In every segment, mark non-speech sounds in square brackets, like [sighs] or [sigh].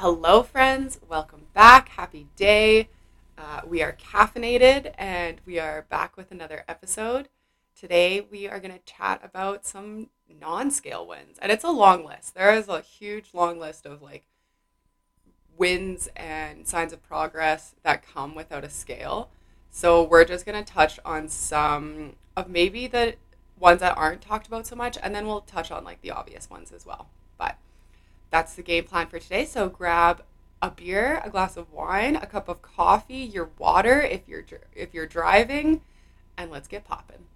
Hello, friends. Welcome back. Happy day. Uh, we are caffeinated and we are back with another episode. Today, we are going to chat about some non scale wins. And it's a long list. There is a huge long list of like wins and signs of progress that come without a scale. So, we're just going to touch on some of maybe the ones that aren't talked about so much, and then we'll touch on like the obvious ones as well. That's the game plan for today. So grab a beer, a glass of wine, a cup of coffee, your water if you're if you're driving, and let's get popping.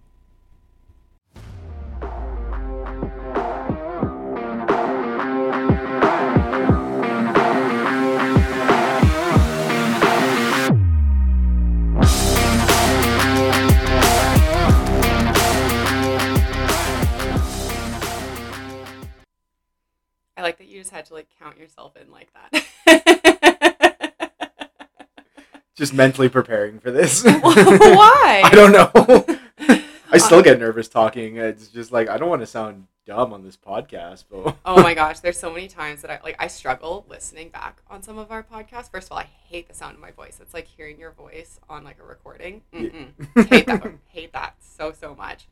I like that you just had to like count yourself in like that. [laughs] Just mentally preparing for this. [laughs] Why? [laughs] I don't know. I still get nervous talking. It's just like I don't want to sound dumb on this podcast, but oh my gosh, there's so many times that I like I struggle listening back on some of our podcasts. First of all, I hate the sound of my voice. It's like hearing your voice on like a recording. Mm-mm. hate that. Hate that so so much.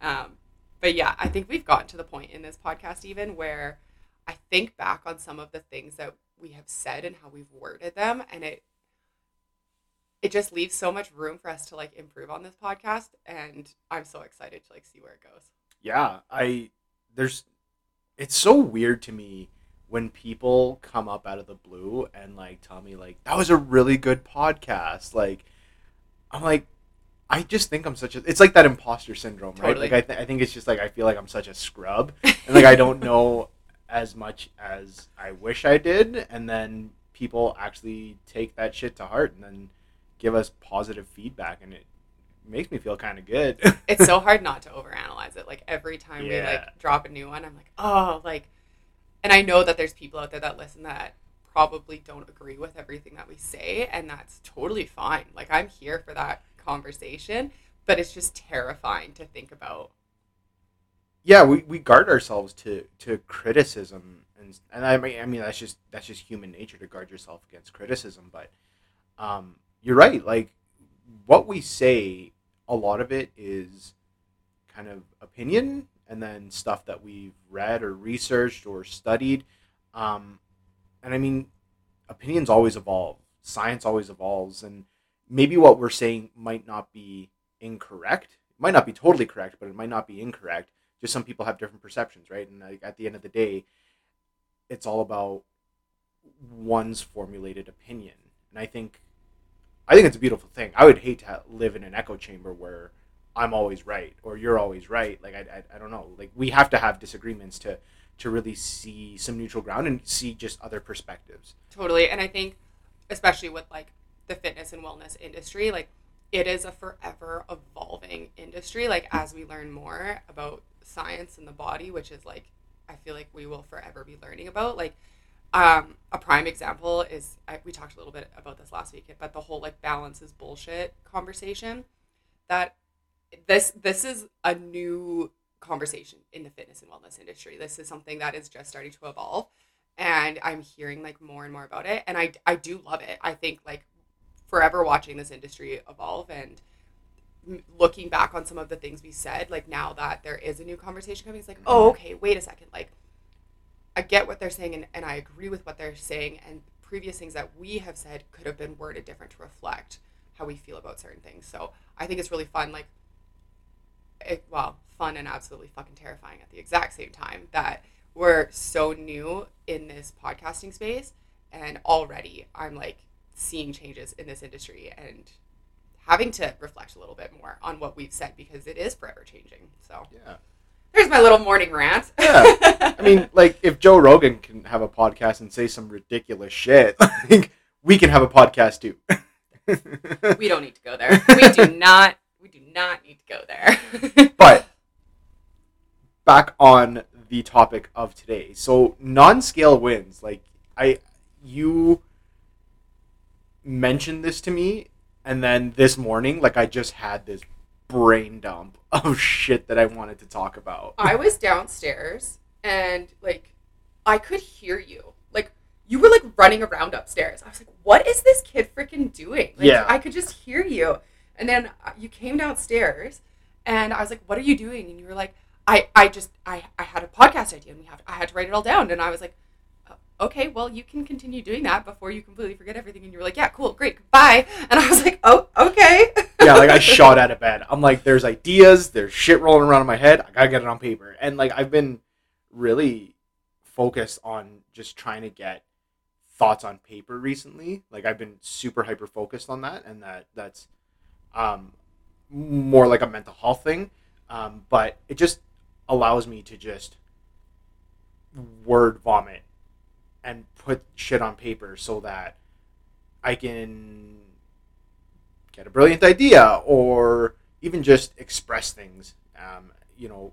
Um, but yeah, I think we've gotten to the point in this podcast even where I think back on some of the things that we have said and how we've worded them, and it it just leaves so much room for us to like improve on this podcast, and I'm so excited to like see where it goes. yeah, I there's it's so weird to me when people come up out of the blue and like tell me like that was a really good podcast. Like I'm like I just think I'm such a it's like that imposter syndrome, right? Totally. Like I, th- I think it's just like I feel like I'm such a scrub and like I don't [laughs] know as much as I wish I did and then people actually take that shit to heart and then give us positive feedback and it makes me feel kind of good. [laughs] it's so hard not to overanalyze it. Like every time we like drop a new one, I'm like, oh, like, and I know that there's people out there that listen that probably don't agree with everything that we say, and that's totally fine. Like I'm here for that conversation, but it's just terrifying to think about. Yeah, we, we guard ourselves to, to criticism and and I mean I mean that's just that's just human nature to guard yourself against criticism, but um you're right. Like what we say, a lot of it is kind of opinion and then stuff that we've read or researched or studied. Um, and I mean, opinions always evolve. Science always evolves, and maybe what we're saying might not be incorrect. It might not be totally correct, but it might not be incorrect. Just some people have different perceptions, right? And like, at the end of the day, it's all about one's formulated opinion. And I think, I think it's a beautiful thing. I would hate to live in an echo chamber where I'm always right or you're always right. Like I, I, I don't know. Like we have to have disagreements to to really see some neutral ground and see just other perspectives. Totally. And I think, especially with like the fitness and wellness industry, like it is a forever evolving industry. Like as we learn more about science and the body, which is like, I feel like we will forever be learning about. Like, um, a prime example is I, we talked a little bit about this last week, but the whole like balance is bullshit conversation. That this this is a new conversation in the fitness and wellness industry. This is something that is just starting to evolve and I'm hearing like more and more about it and I I do love it. I think like forever watching this industry evolve and looking back on some of the things we said like now that there is a new conversation coming it's like, "Oh, mm-hmm. okay, wait a second. Like I get what they're saying and, and I agree with what they're saying and previous things that we have said could have been worded different to reflect how we feel about certain things. So, I think it's really fun like it, well, fun and absolutely fucking terrifying at the exact same time that we're so new in this podcasting space and already I'm like seeing changes in this industry and having to reflect a little bit more on what we've said because it is forever changing. So Yeah. there's my little morning rant. Yeah. I mean, [laughs] like if Joe Rogan can have a podcast and say some ridiculous shit, [laughs] like we can have a podcast too. [laughs] we don't need to go there. We do not we do not need to go there. but back on the topic of today. So non-scale wins, like I you mentioned this to me and then this morning like I just had this brain dump [laughs] of shit that I wanted to talk about. I was downstairs and like I could hear you. Like you were like running around upstairs. I was like, "What is this kid freaking doing?" Like, Yeah. I could just hear you. And then uh, you came downstairs, and I was like, "What are you doing?" And you were like, "I, I just, I, I had a podcast idea, and we have, I had to write it all down." And I was like, "Uh, "Okay, well, you can continue doing that before you completely forget everything." And you were like, "Yeah, cool, great, bye." And I was like, "Oh, okay." yeah, like I [laughs] shot out of bed. I'm like, there's ideas, there's shit rolling around in my head. I gotta get it on paper. And like I've been really focused on just trying to get thoughts on paper recently. Like I've been super hyper focused on that, and that that's um, more like a mental health thing. Um, but it just allows me to just word vomit and put shit on paper so that I can get a brilliant idea or even just express things. Um, you know,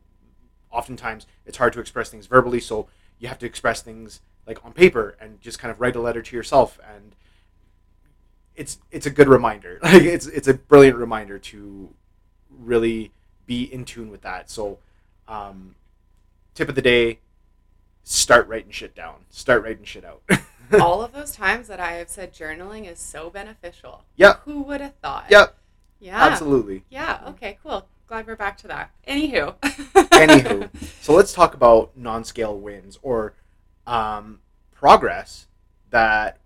oftentimes it's hard to express things verbally, so you have to express things like on paper and just kind of write a letter to yourself and it's it's a good reminder. [laughs] Like it's it's a brilliant reminder to really be in tune with that. So um, tip of the day, start writing shit down. Start writing shit out. [laughs] all of those times that I have said journaling is so beneficial. Yep. Who would have thought? yep, Yeah. absolutely. Yeah. Okay. Cool. Glad we're back to that. Anywho. Anywho, [laughs] so let's talk about non-scale wins or um, progress that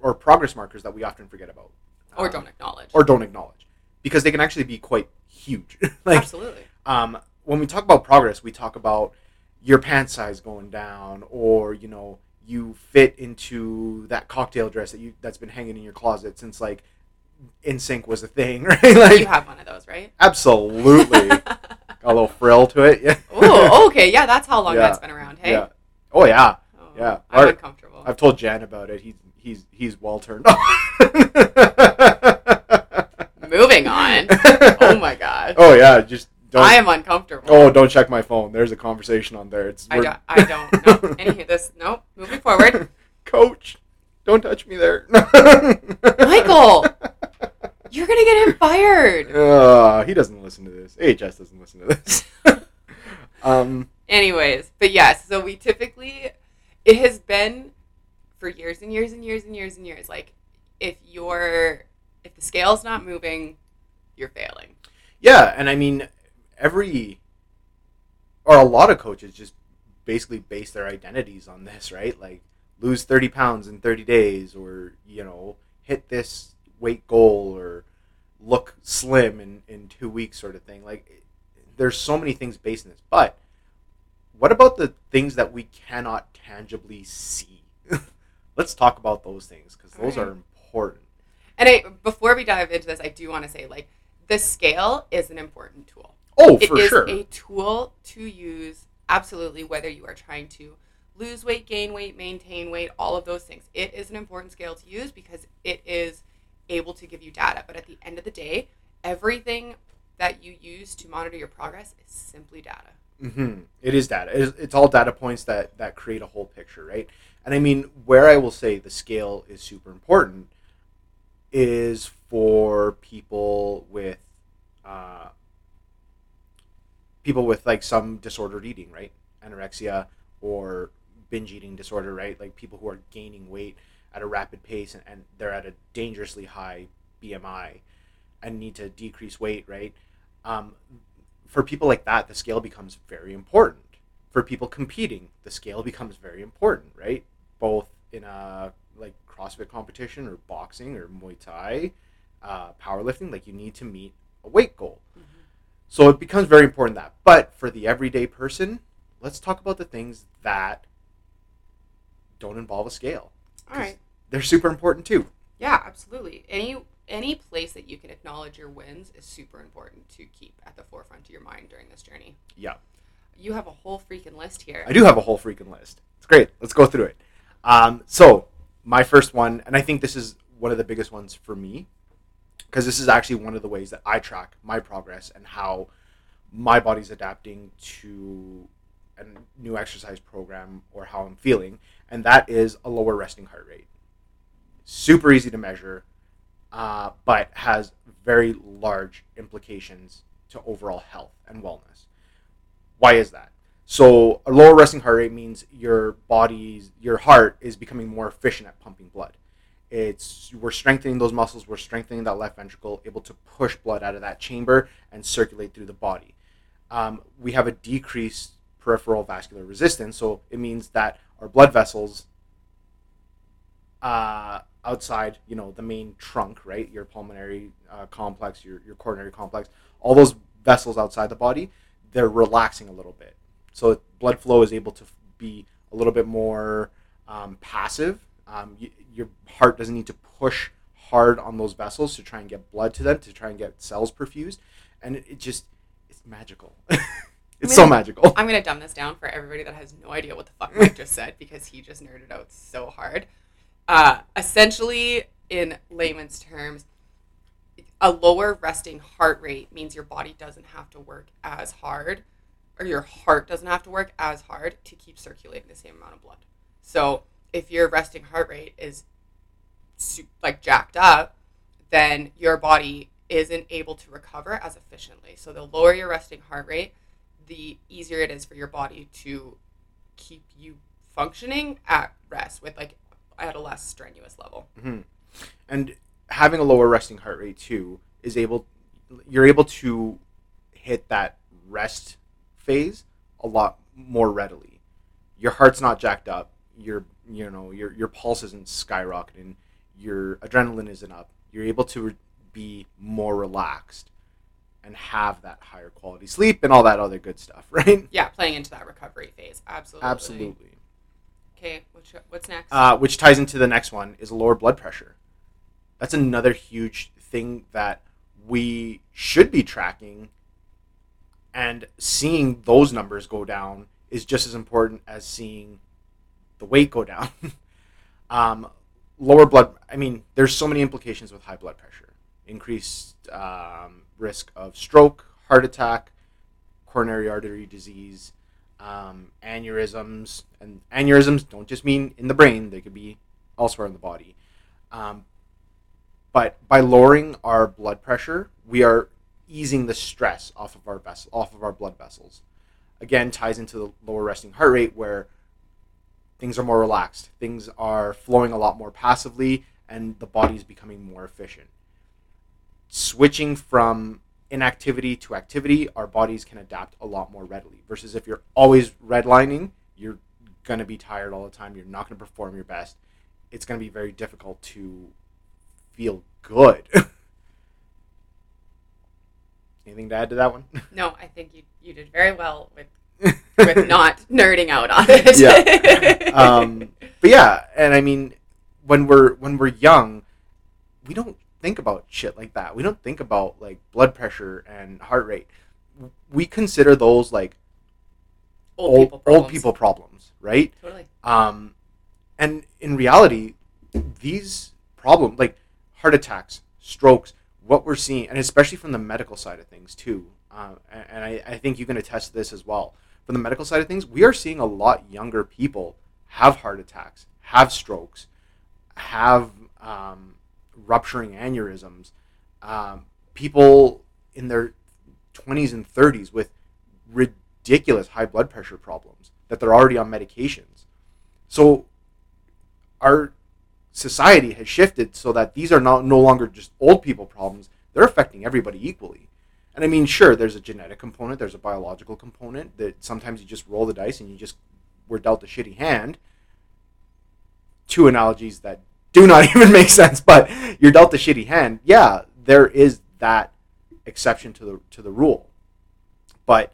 or progress markers that we often forget about or Um, don't acknowledge. or don't acknowledge because they can actually be quite huge. [laughs] like Absolutely. um, when we talk about progress, we talk about your pant size going down, or you know, you fit into that cocktail dress that you that's been hanging in your closet since like NSYNC was a thing, [laughs] right? like you have one of those, right? absolutely [laughs] got a little frill to it. Yeah. oh, [laughs] okay. Yeah, that's how long Yeah. that's been around. Hey. Yeah. Oh yeah. Oh, Yeah. I'm Or- uncomfortable. I've told Jan about it. He's he's he's well turned on. Moving on. Oh my gosh. Oh yeah, just don't. I am uncomfortable. oh, don't check my phone. There's a conversation on there. It's I don't. I don't. Nope. [laughs] Anywho, this. Nope. Moving forward. [laughs] Coach, don't touch me there. [laughs] Michael! You're gonna get him fired. Uh, he doesn't listen to this. AHS doesn't listen to this. um, Anyways, but yes, so we typically, it has been for years and years and years and years and years. Like, if you're, if the scale's not moving, you're failing. yeah, and I mean, every or a lot of coaches just basically base their identities on this, right? Like lose 30 pounds in 30 days, or you know, hit this weight goal, or look slim in in two weeks, sort of thing. Like, there's so many things based in this, but what about the things that we cannot tangibly see? [laughs] Let's talk about those things because those Alright. are important. And I, before we dive into this, I do want to say, like, the scale is an important tool. Oh, It for is sure. a tool to use absolutely whether you are trying to lose weight, gain weight, maintain weight, all of those things. It is an important scale to use because it is able to give you data. But at the end of the day, everything that you use to monitor your progress is simply data. hmm It is data. It is, it's all data points that that create a whole picture, right? And I mean, where I will say the scale is super important is for people with uh, people with like some disordered eating, right? Anorexia or binge eating disorder, right? Like people who are gaining weight at a rapid pace and, and they're at a dangerously high BMI and need to decrease weight, right? Um, for people like that, the scale becomes very important. For people competing, the scale becomes very important, right? Both in a like CrossFit competition or boxing or Muay Thai, uh, powerlifting, like you need to meet a weight goal. So it becomes very important that. But for the everyday person, let's talk about the things that don't involve a scale. All right. They're super important too. Yeah, absolutely. Any any place that you can acknowledge your wins is super important to keep at the forefront of your mind during this journey. Yeah. You have a whole freaking list here. I do have a whole freaking list. It's great. Let's go through it. Um, so my first one, and I think this is one of the biggest ones for me, because this is actually one of the ways that I track my progress and how my body's adapting to a new exercise program or how I'm feeling, and that is a lower resting heart rate. Super easy to measure, uh, but has very large implications to overall health and wellness. Why is that? So a lower resting heart rate means your body's your heart is becoming more efficient at pumping blood. It's we're strengthening those muscles, we're strengthening that left ventricle, able to push blood out of that chamber and circulate through the body. Um, we have a decreased peripheral vascular resistance, so it means that our blood vessels uh, outside, you know, the main trunk, right, your pulmonary uh, complex, your your coronary complex, all those vessels outside the body, they're relaxing a little bit so blood flow is able to be a little bit more um, passive. Um, you, your heart doesn't need to push hard on those vessels to try and get blood to them to try and get cells perfused, and it, it just it's magical. [laughs] it's I'm so magical. I'm gonna dumb this down for everybody that has no idea what the fuck Mike just said because he just nerded out so hard. Uh, essentially, in layman's terms, a lower resting heart rate means your body doesn't have to work as hard, or your heart doesn't have to work as hard to keep circulating the same amount of blood. So, if your resting heart rate is like jacked up, then your body isn't able to recover as efficiently. So, the lower your resting heart rate, the easier it is for your body to keep you functioning at rest with like at a less strenuous level. Mhm. And having a lower resting heart rate too is able you're able to hit that rest phase a lot more readily. Your heart's not jacked up. Your you know your your pulse isn't skyrocketing. Your adrenaline isn't up. You're able to re- be more relaxed and have that higher quality sleep and all that other good stuff, [laughs] right? Yeah, playing into that recovery phase. Absolutely. Absolutely. Okay, which, what's next? uh, which ties into the next one is lower blood pressure. That's another huge thing that we should be tracking, and seeing those numbers go down is just as important as seeing the weight go down. [laughs] um, lower blood. I mean, there's so many implications with high blood pressure. Increased um, risk of stroke, heart attack, coronary artery disease, um, aneurysms, and aneurysms don't just mean in the brain; they could be elsewhere in the body. Um, but by lowering our blood pressure, we are easing the stress off of our vessel, off of our blood vessels. Again, ties into the lower resting heart rate, where things are more relaxed, things are flowing a lot more passively, and the body is becoming more efficient. Switching from inactivity to activity, our bodies can adapt a lot more readily. Versus if you're always redlining, you're going to be tired all the time. You're not going to perform your best. It's going to be very difficult to feel good. [laughs] Anything to add to that one? no, I think you you did very well with with not nerding out on it. Yeah. [laughs] um, but yeah, and I mean, when we're when we're young, we don't think about shit like that. We don't think about like blood pressure and heart rate. We consider those like old, old people. old Problems. people problems, right? Totally. Um, and in reality, these problems, like heart attacks, strokes, what we're seeing, and especially from the medical side of things too, uh, and, and I, I think you can attest to this as well. From the medical side of things, we are seeing a lot younger people have heart attacks, have strokes, have um, rupturing aneurysms, um, people in their 20s and 30s with ridiculous high blood pressure problems that they're already on medications. So our society has shifted so that these are not no longer just old people problems; they're affecting everybody equally. And I mean, sure, there's a genetic component, there's a biological component that sometimes you just roll the dice and you just were dealt a shitty hand. Two analogies that do not [laughs] even make sense, but you're dealt a shitty hand. Yeah, there is that exception to the to the rule. But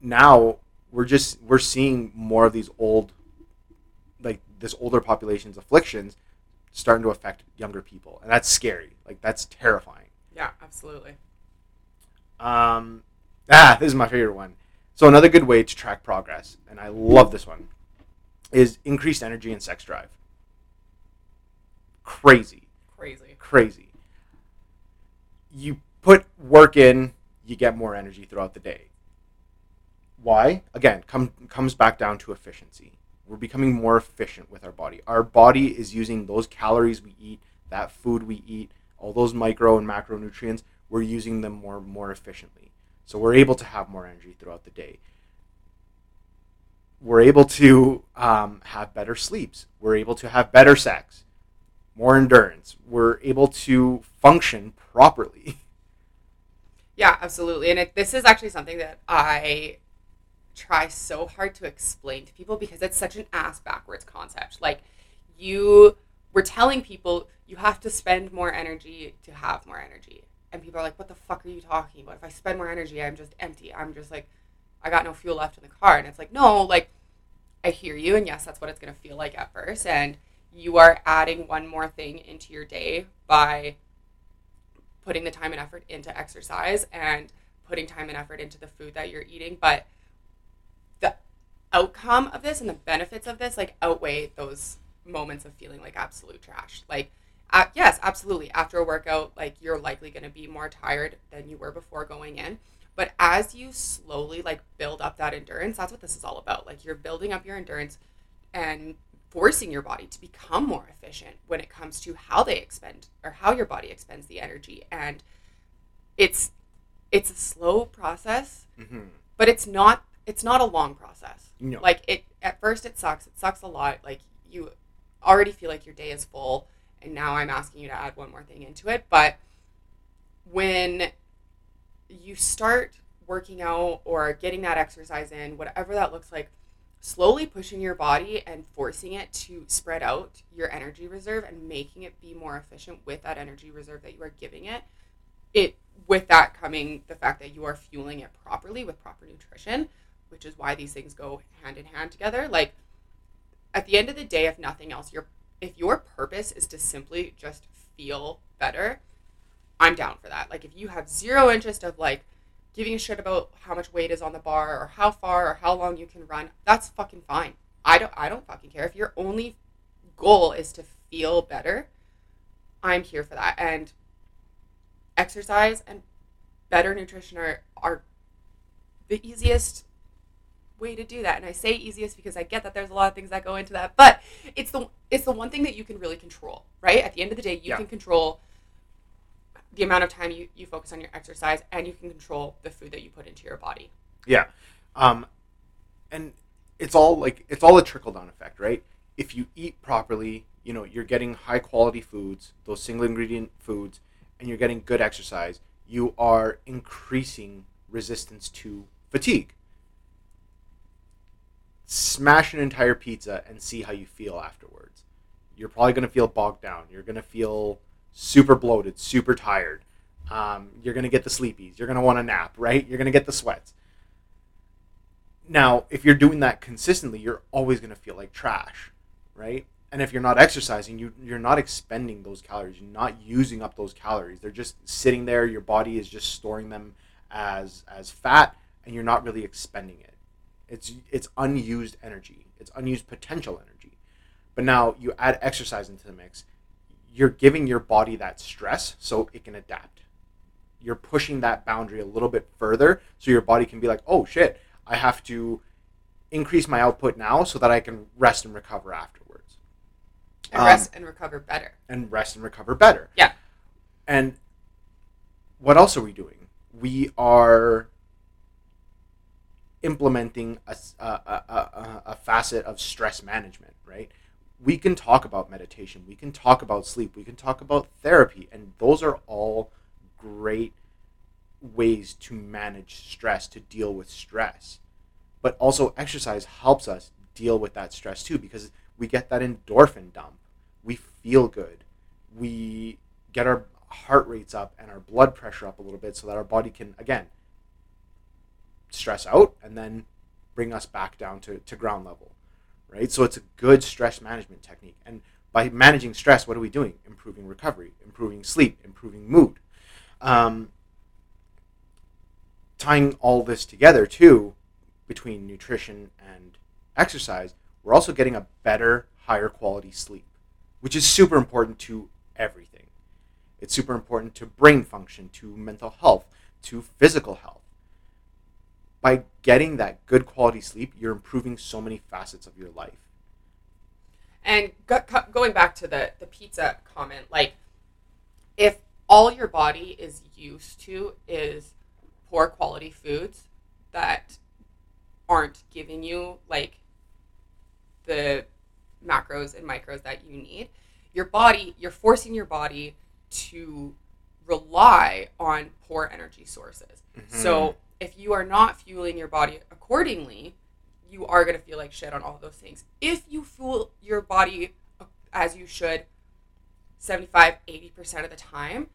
now we're just we're seeing more of these old like this older population's afflictions starting to affect younger people and that's scary like that's terrifying Yeah, absolutely. Um ah this is my favorite one. So another good way to track progress and i love this one is increased energy and sex drive. Crazy. Crazy. crazy. You put work in you get more energy throughout the day. Why? Again come, comes back down to efficiency. We're becoming more efficient with our body. Our body is using those calories we eat that food we eat all those micro and macronutrients we're using them more more efficiently so we're able to have more energy throughout the day we're able to um, have better sleeps. We're able to have better sex, more endurance. We're able to function properly. [laughs] Yeah, absolutely. And it, this is actually something that I try so hard to explain to people because it's such an ass backwards concept. Like, you were telling people you have to spend more energy to have more energy. And people are like, what the fuck are you talking about? If I spend more energy, I'm just empty. I'm just like, I got no fuel left in the car. And it's like, no, like, I hear you. And yes, that's what it's to feel like at first. And you are adding one more thing into your day by putting the time and effort into exercise and putting time and effort into the food that you're eating. But the outcome of this and the benefits of this like outweigh those moments of feeling like absolute trash. Like, uh, yes, absolutely. After a workout, like you're likely going to be more tired than you were before going in. But as you slowly like build up that endurance, that's what this is all about. Like you're building up your endurance and forcing your body to become more efficient when it comes to how they expend or how your body expends the energy and it's it's a slow process Mm-hmm. but it's not it's not a long process No. like it at first it sucks it sucks a lot like you already feel like your day is full and now i'm asking you to add one more thing into it but when you start working out or getting that exercise in whatever that looks like slowly pushing your body and forcing it to spread out your energy reserve and making it be more efficient with that energy reserve that you are giving it it with that coming the fact that you are fueling it properly with proper nutrition which is why these things go hand in hand together like at the end of the day if nothing else your if your purpose is to simply just feel better i'm down for that. Like if you have zero interest of like giving a shit about how much weight is on the bar or how far or how long you can run that's fucking fine. I don't i don't fucking care. If your only goal is to feel better i'm here for that. And exercise and better nutrition are are the easiest way to do that and i say easiest because i get that there's a lot of things that go into that but it's the it's the one thing that you can really control right at the end of the day you Yeah. can control the amount of time you, you focus on your exercise and you can control the food that you put into your body Yeah. Um, and it's all like it's all a trickle down effect, right? If you eat properly, you know, you're getting high quality foods, those single ingredient foods, and you're getting good exercise, you are increasing resistance to fatigue. Smash an entire pizza and see how you feel afterwards. You're probably going to feel bogged down. You're going to feel super bloated, super tired. Um, you're going to get the sleepies. You're going to want to nap, right? You're going to get the sweats. Now, if you're doing that consistently, you're always going to feel like trash, right? And if you're not exercising, you you're not expending those calories. You're not using up those calories. They're just sitting there. Your body is just storing them as as fat, and you're not really expending it. It's it's unused energy. It's unused potential energy. But now you add exercise into the mix. You're giving your body that stress so it can adapt. You're pushing that boundary a little bit further so your body can be like, "Oh shit, I have to increase my output now so that I can rest and recover afterwards." and Um, rest and recover better and rest and recover better. Yeah. And what else are we doing? We are implementing a, a, a, a, facet of stress management, right? We can talk about meditation, we can talk about sleep, we can talk about therapy, and those are all great ways to manage stress, to deal with stress. But also, exercise helps us deal with that stress too because we get that endorphin dump. We feel good. We get our heart rates up and our blood pressure up a little bit so that our body can, again, stress out and then bring us back down to, to ground level. Right? So it's a good stress management technique. And by managing stress, what are we doing? Improving recovery, improving sleep, improving mood. Um, tying all this together too between nutrition and exercise we're also getting a better higher quality sleep which is super important to everything it's super important to brain function to mental health to physical health by getting that good quality sleep you're improving so many facets of your life And go, going back to the the pizza comment, like if all your body is used to is poor quality foods that aren't giving you like the macros and micros that you need, your body, you're forcing your body to rely on poor energy sources. Mm-hmm. So if you are not fueling your body accordingly, you are going to feel like shit on all those things. If you fuel your body as you should 75 80% of the time,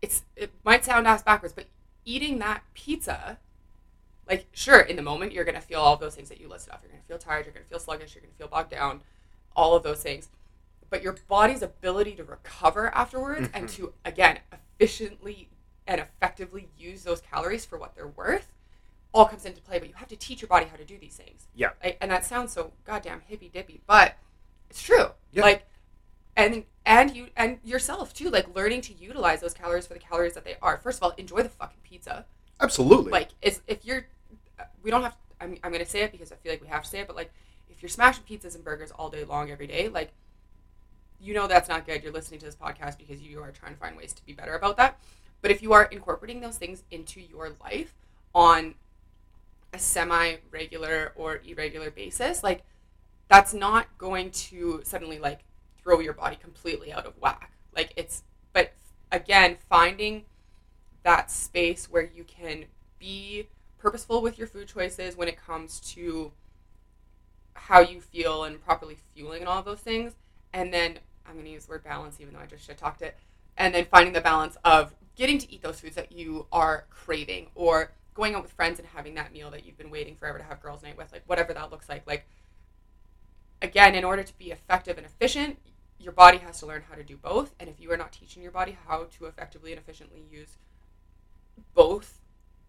it's it might sound ass backwards, but eating that pizza like sure in the moment you're going to feel all those things that you listed off. You're going to feel tired, you're going to feel sluggish, you're going to feel bogged down, all of those things. But your body's ability to recover afterwards and Mhm. to again efficiently and effectively use those calories for what they're worth all comes into play, but you have to teach your body how to do these things. Yeah. Like, and that sounds so goddamn hippy dippy, but it's true. Yeah. Like, and and you and yourself too, like learning to utilize those calories for the calories that they are. First of all, enjoy the fucking pizza. Absolutely. Like, it's if you're, we don't have. I'm I'm gonna say it because I feel like we have to say it, but like, if you're smashing pizzas and burgers all day long every day, like, you know that's not good. You're listening to this podcast because you are trying to find ways to be better about that. But if you are incorporating those things into your life on a semi regular or irregular basis, like that's not going to suddenly like throw your body completely out of whack. Like it's, but again, finding that space where you can be purposeful with your food choices when it comes to how you feel and properly fueling and all those things. And then I'm going to use the word balance, even though I just shit talked it. And then finding the balance of getting to eat those foods that you are craving or going out with friends and having that meal that you've been waiting forever to have girls' night with, like whatever that looks like. Like, again, in order to be effective and efficient, your body has to learn how to do both. And if you are not teaching your body how to effectively and efficiently use both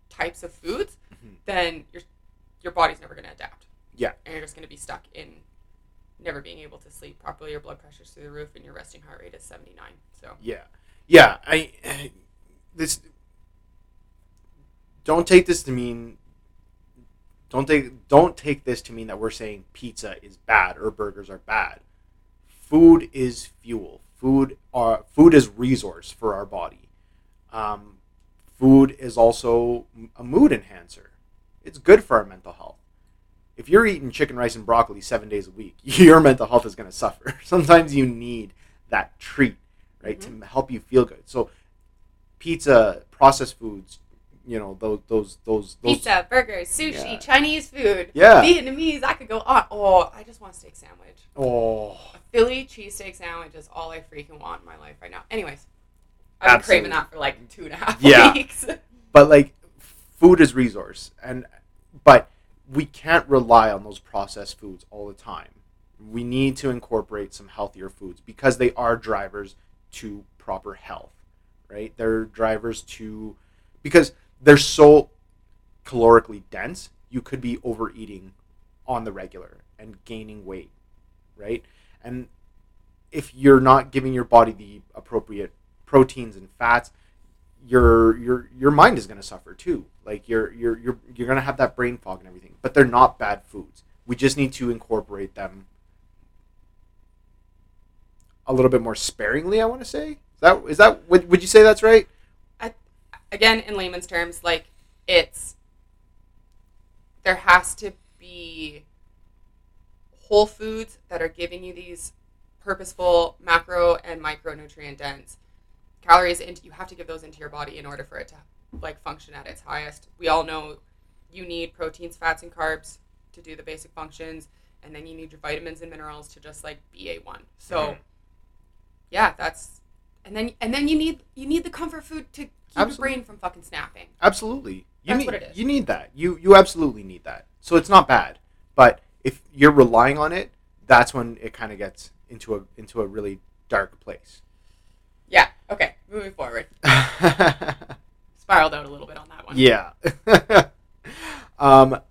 types of foods, Mhm. then your your body's never going to adapt. Yeah. And you're just going to be stuck in never being able to sleep properly. Your blood pressure's through the roof, and your resting heart rate is 79. So Yeah, yeah. I [sighs] this don't take this to mean don't take don't take this to mean that we're saying pizza is bad or burgers are bad. Food is fuel. Food are food is resource for our body. Um, food is also a mood enhancer. It's good for our mental health. If you're eating chicken, rice, and broccoli seven days a week, [laughs] your mental health is going to suffer. [laughs] Sometimes you need that treat right to mm-hmm. help you feel good so pizza processed foods you know those those those, those pizza, burgers, sushi, Yeah. Chinese food, Yeah. Vietnamese. I could go on. Oh, I just want a steak sandwich. oh A Philly cheesesteak sandwich is all I freaking want in my life right now. Anyways, I've been craving that for like two and a half Yeah. [laughs] weeks. but like food is resource and but we can't rely on those processed foods all the time. We need to incorporate some healthier foods because they are drivers to proper health right? They're drivers to because they're so calorically dense you could be overeating on the regular and gaining weight right? And if you're not giving your body the appropriate proteins and fats your your your mind is going to suffer too. Like you're you're you're you're to have that brain fog and everything. But they're not bad foods. We just need to incorporate them a little bit more sparingly. I want to say is that is that would, would you say that's right? Again, in layman's terms, like it's there has to be whole foods that are giving you these purposeful macro and micronutrient dense calories into you have to give those into your body in order for it to like function at its highest we all know you need proteins fats and carbs to do the basic functions and then you need your vitamins and minerals to just like be a1 so Mhm. yeah that's and then and then you need you need the comfort food to keep your brain from fucking snapping Absolutely. You That's need what it is. you need that. You you absolutely need that. So it's not bad. But if you're relying on it, that's when it kind of gets into a into a really dark place. yeah okay moving forward [laughs] spiraled out a little bit on that one Yeah. [laughs] um,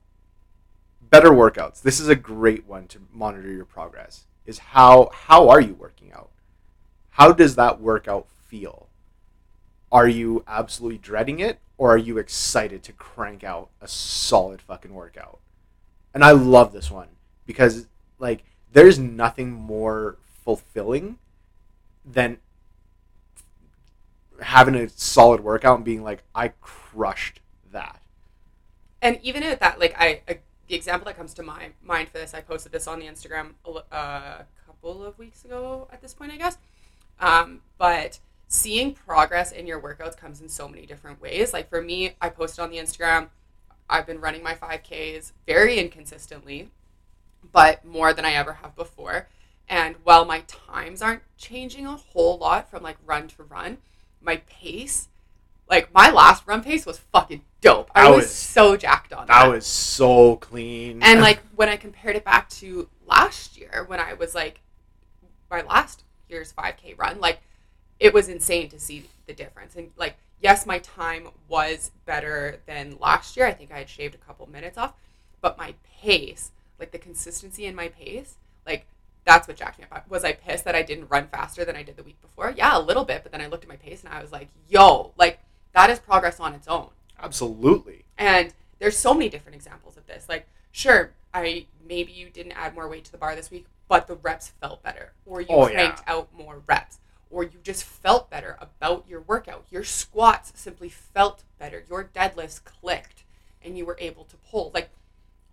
better workouts. This is a great one to monitor your progress. Is how how are you working out? How does that workout feel? Are you absolutely dreading it or are you excited to crank out a solid fucking workout? And I love this one because like there's nothing more fulfilling than having a solid workout and being like I crushed that. and even at that like i, I the example that comes to my mind for this, I posted this on the Instagram a, uh, a couple of weeks ago. At this point, I guess. Um, but seeing progress in your workouts comes in so many different ways. Like for me, I posted on the Instagram. I've been running my 5Ks very inconsistently, but more than I ever have before. And while my times aren't changing a whole lot from like run to run, my pace, like my last run pace was fucking dope. I was, was- so jacked on that. That was so clean. and [laughs] like when I compared it back to last year when I was like my last year's 5k run, like it was insane to see the difference. And like yes, my time was better than last year. I think I had shaved a couple minutes off, but my pace, like the consistency in my pace, like that's what jacked me up. Was I pissed that I didn't run faster than I did the week before? Yeah, a little bit, but then I looked at my pace and I was like, "Yo, like that is progress on its own." Absolutely. And there's so many different examples of this. Like, sure, I maybe you didn't add more weight to the bar this week, but the reps felt better, or you Oh, yeah. cranked out more reps, or you just felt better about your workout. Your squats simply felt better. Your deadlifts clicked, and you were able to pull. Like,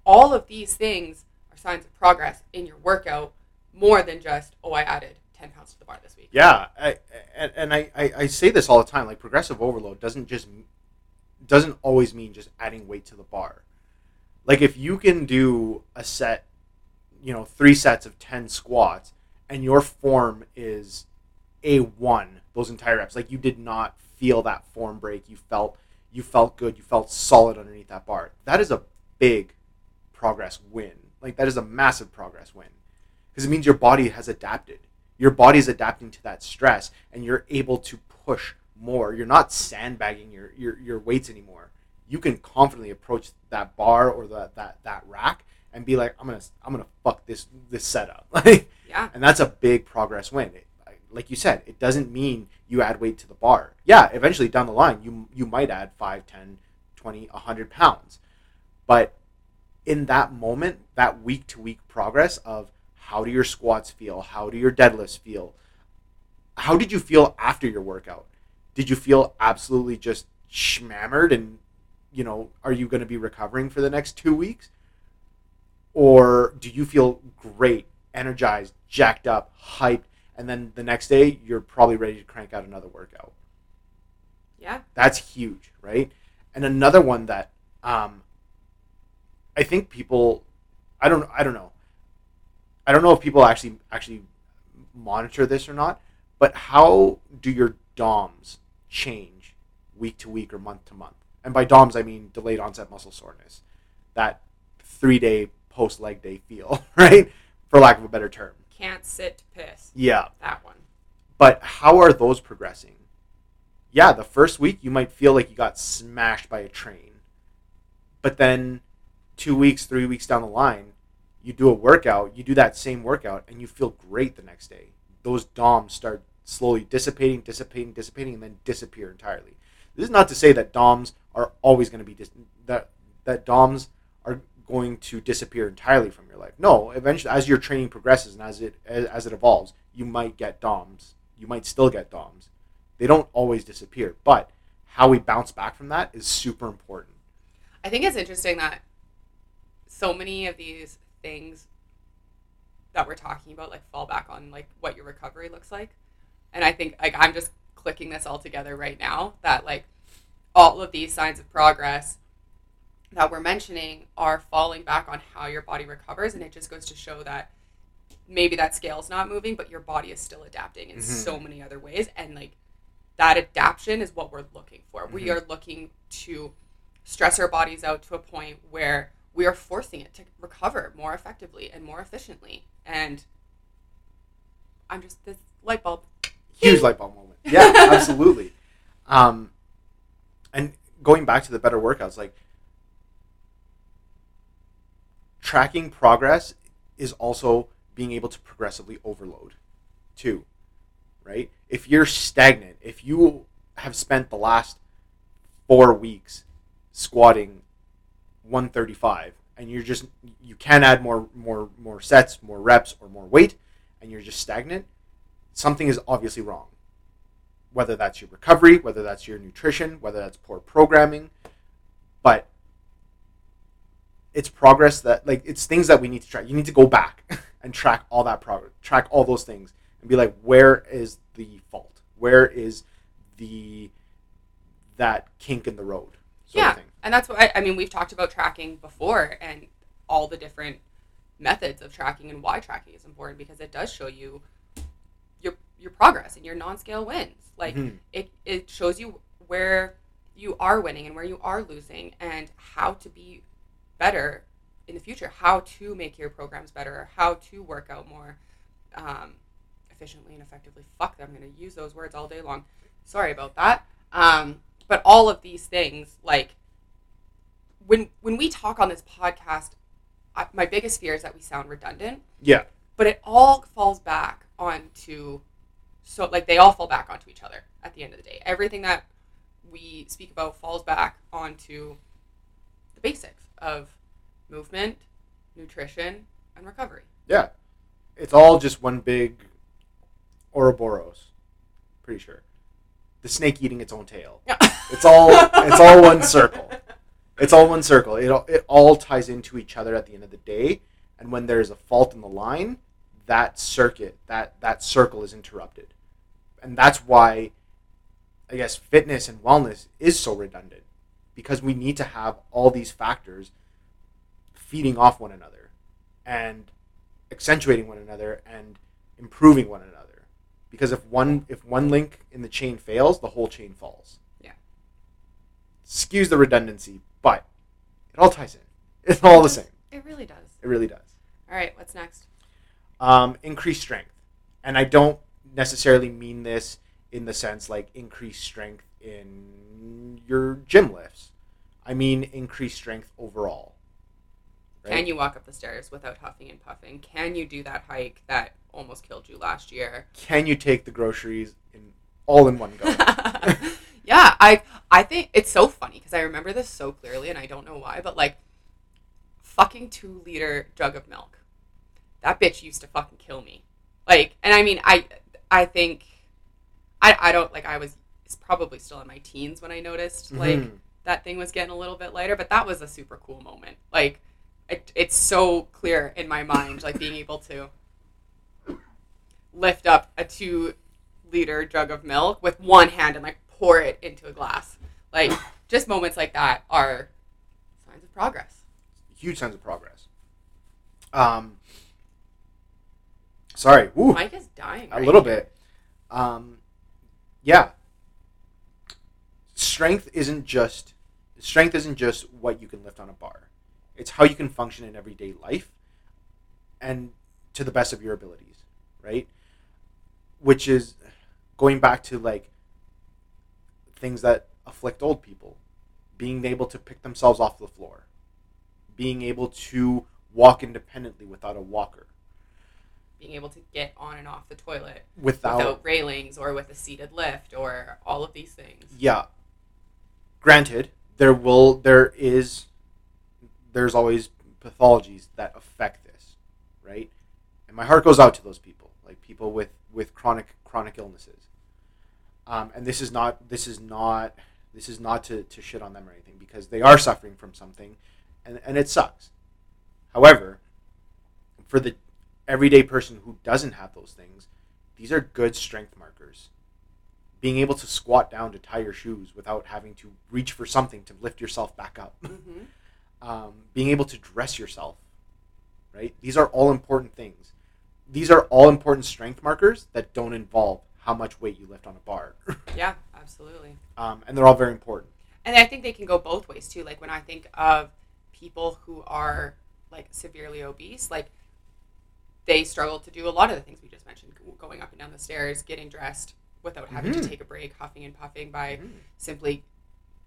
all of these things are signs of progress in your workout, more than just oh, I added ten pounds to the bar this week. Yeah, I, and, I, I say this all the time. Like progressive overload doesn't just doesn't always mean just adding weight to the bar. Like if you can do a set, you know, three sets of ten squats, and your form is a one those entire reps, like you did not feel that form break. You felt you felt good. You felt solid underneath that bar. That is a big progress win. Like that is a massive progress win because it means your body has adapted. Your body's adapting to that stress and you're able to push more. You're not sandbagging your your, your weights anymore. You can confidently approach that bar or that that that rack and be like i'm gonna i'm gonna fuck this this setup. [laughs] Like Yeah, and that's a big progress win. It, like you said it doesn't mean you add weight to the bar. Yeah eventually down the line you you might add 5 10 20 100 pounds. But in that moment that week to week progress of how do your squats feel? How do your deadlifts feel? How did you feel after your workout? Did you feel absolutely just schmammered and you know are you going to be recovering for the next two weeks? Or do you feel great energized jacked up hyped and then the next day you're probably ready to crank out another workout? Yeah, that's huge, right? And another one that um, I think people, I don't, I don't know, I don't know if people actually actually monitor this or not. But how do your DOMs change week to week or month to month? And by DOMs, I mean delayed onset muscle soreness, that three day post leg day feel, [laughs] right? For lack of a better term. can't sit to piss. Yeah. That one. But how are those progressing? Yeah, the first week you might feel like you got smashed by a train. But then two weeks, three weeks down the line, you do a workout, you do that same workout, and you feel great the next day. Those DOMs start slowly dissipating, dissipating, dissipating, and then disappear entirely. This is not to say that DOMs are always going to be dis- that that DOMs are going to disappear entirely from your life. No, eventually, as your training progresses and as it as, as it evolves, you might get DOMs. You might still get DOMs. They don't always disappear, but how we bounce back from that is super important. I think it's interesting that so many of these things that we're talking about like fall back on like what your recovery looks like. And I think like I'm just clicking this all together right now that like all of these signs of progress that we're mentioning are falling back on how your body recovers and it just goes to show that maybe that scale's not moving but your body is still adapting in Mhm. so many other ways and like that adaptation is what we're looking for. We Mhm. are looking to stress our bodies out to a point where we are forcing it to recover more effectively and more efficiently. And I'm just this light bulb. Huge light bulb moment. Yeah, [laughs] absolutely. Um, and going back to the better workouts, like tracking progress is also being able to progressively overload, too. Right? If you're stagnant, if you have spent the last four weeks squatting 135 and you're just you can add more more more sets more reps or more weight and you're just stagnant something is obviously wrong whether that's your recovery whether that's your nutrition whether that's poor programming but it's progress that like it's things that we need to track. You need to go back [laughs] and track all that progress, track all those things, and be like, where is the fault? Where is the that kink in the road? sort of yeah, thing. And that's why I, I mean. We've talked about tracking before, and all the different methods of tracking and why tracking is important because it does show you your your progress and your non-scale wins. Like Mhm. it it shows you where you are winning and where you are losing and how to be better in the future, how to make your programs better, how to work out more um, efficiently and effectively. Fuck, I'm going to use those words all day long. Sorry about that. Um, but all of these things, like when when we talk on this podcast, I, my biggest fear is that we sound redundant. Yeah. But it all falls back onto so like they all fall back onto each other at the end of the day. Everything that we speak about falls back onto the basics of movement, nutrition, and recovery. Yeah. It's all just one big Ouroboros. Pretty sure. The snake eating its own tail. Yeah. It's all it's all one circle. [laughs] It's all one circle. It all, it all ties into each other at the end of the day. And when there's a fault in the line, that circuit, that that circle is interrupted. And that's why I guess fitness and wellness is so redundant because we need to have all these factors feeding off one another and accentuating one another and improving one another. Because if one if one link in the chain fails, the whole chain falls. Yeah. Skews the redundancy, but it all ties in. It's all the same. It really does. It really does. All right, what's next? Um, increase strength, and I don't necessarily mean this in the sense like increased strength in your gym lifts. I mean increased strength overall. Can you walk up the stairs without huffing and puffing? Can you do that hike that almost killed you last year? Can you take the groceries in all in one go? [laughs] [laughs] yeah, I I think it's so funny because I remember this so clearly, and I don't know why, but like, fucking two liter jug of milk, that bitch used to fucking kill me. Like, and I mean, I I think, I I don't like I was probably still in my teens when I noticed like Mhm. that thing was getting a little bit lighter, but that was a super cool moment. Like, it, it's so clear in my mind, like being able to lift up a two liter jug of milk with one hand and like pour it into a glass. Like, just moments like that are signs of progress. huge signs of progress. Um, sorry, Woo, Mike is dying. a little here. bit. Um, yeah, strength isn't just strength isn't just what you can lift on a bar. It's how you can function in everyday life, and to the best of your abilities, right? Which is going back to like things that afflict old people, being able to pick themselves off the floor, being able to walk independently without a walker, Being able to get on and off the toilet without, without railings or with a seated lift or all of these things. yeah. Granted, there will there is there's always pathologies that affect this, right? And my heart goes out to those people, like people with with chronic chronic illnesses. Um, and this is not this is not this is not to, to shit on them or anything because they are suffering from something and, and it sucks. However, for the everyday person who doesn't have those things, these are good strength markers. Being able to squat down to tie your shoes without having to reach for something to lift yourself back up. hmm [laughs] Um, being able to dress yourself, right? These are all important things. These are all important strength markers that don't involve how much weight you lift on a bar. [laughs] Yeah, absolutely. um, and they're all very important. and I think they can go both ways too. Like when I think of people who are like severely obese, like they struggle to do a lot of the things we just mentioned going up and down the stairs, getting dressed without having Mhm. to take a break, huffing and puffing by Mhm. simply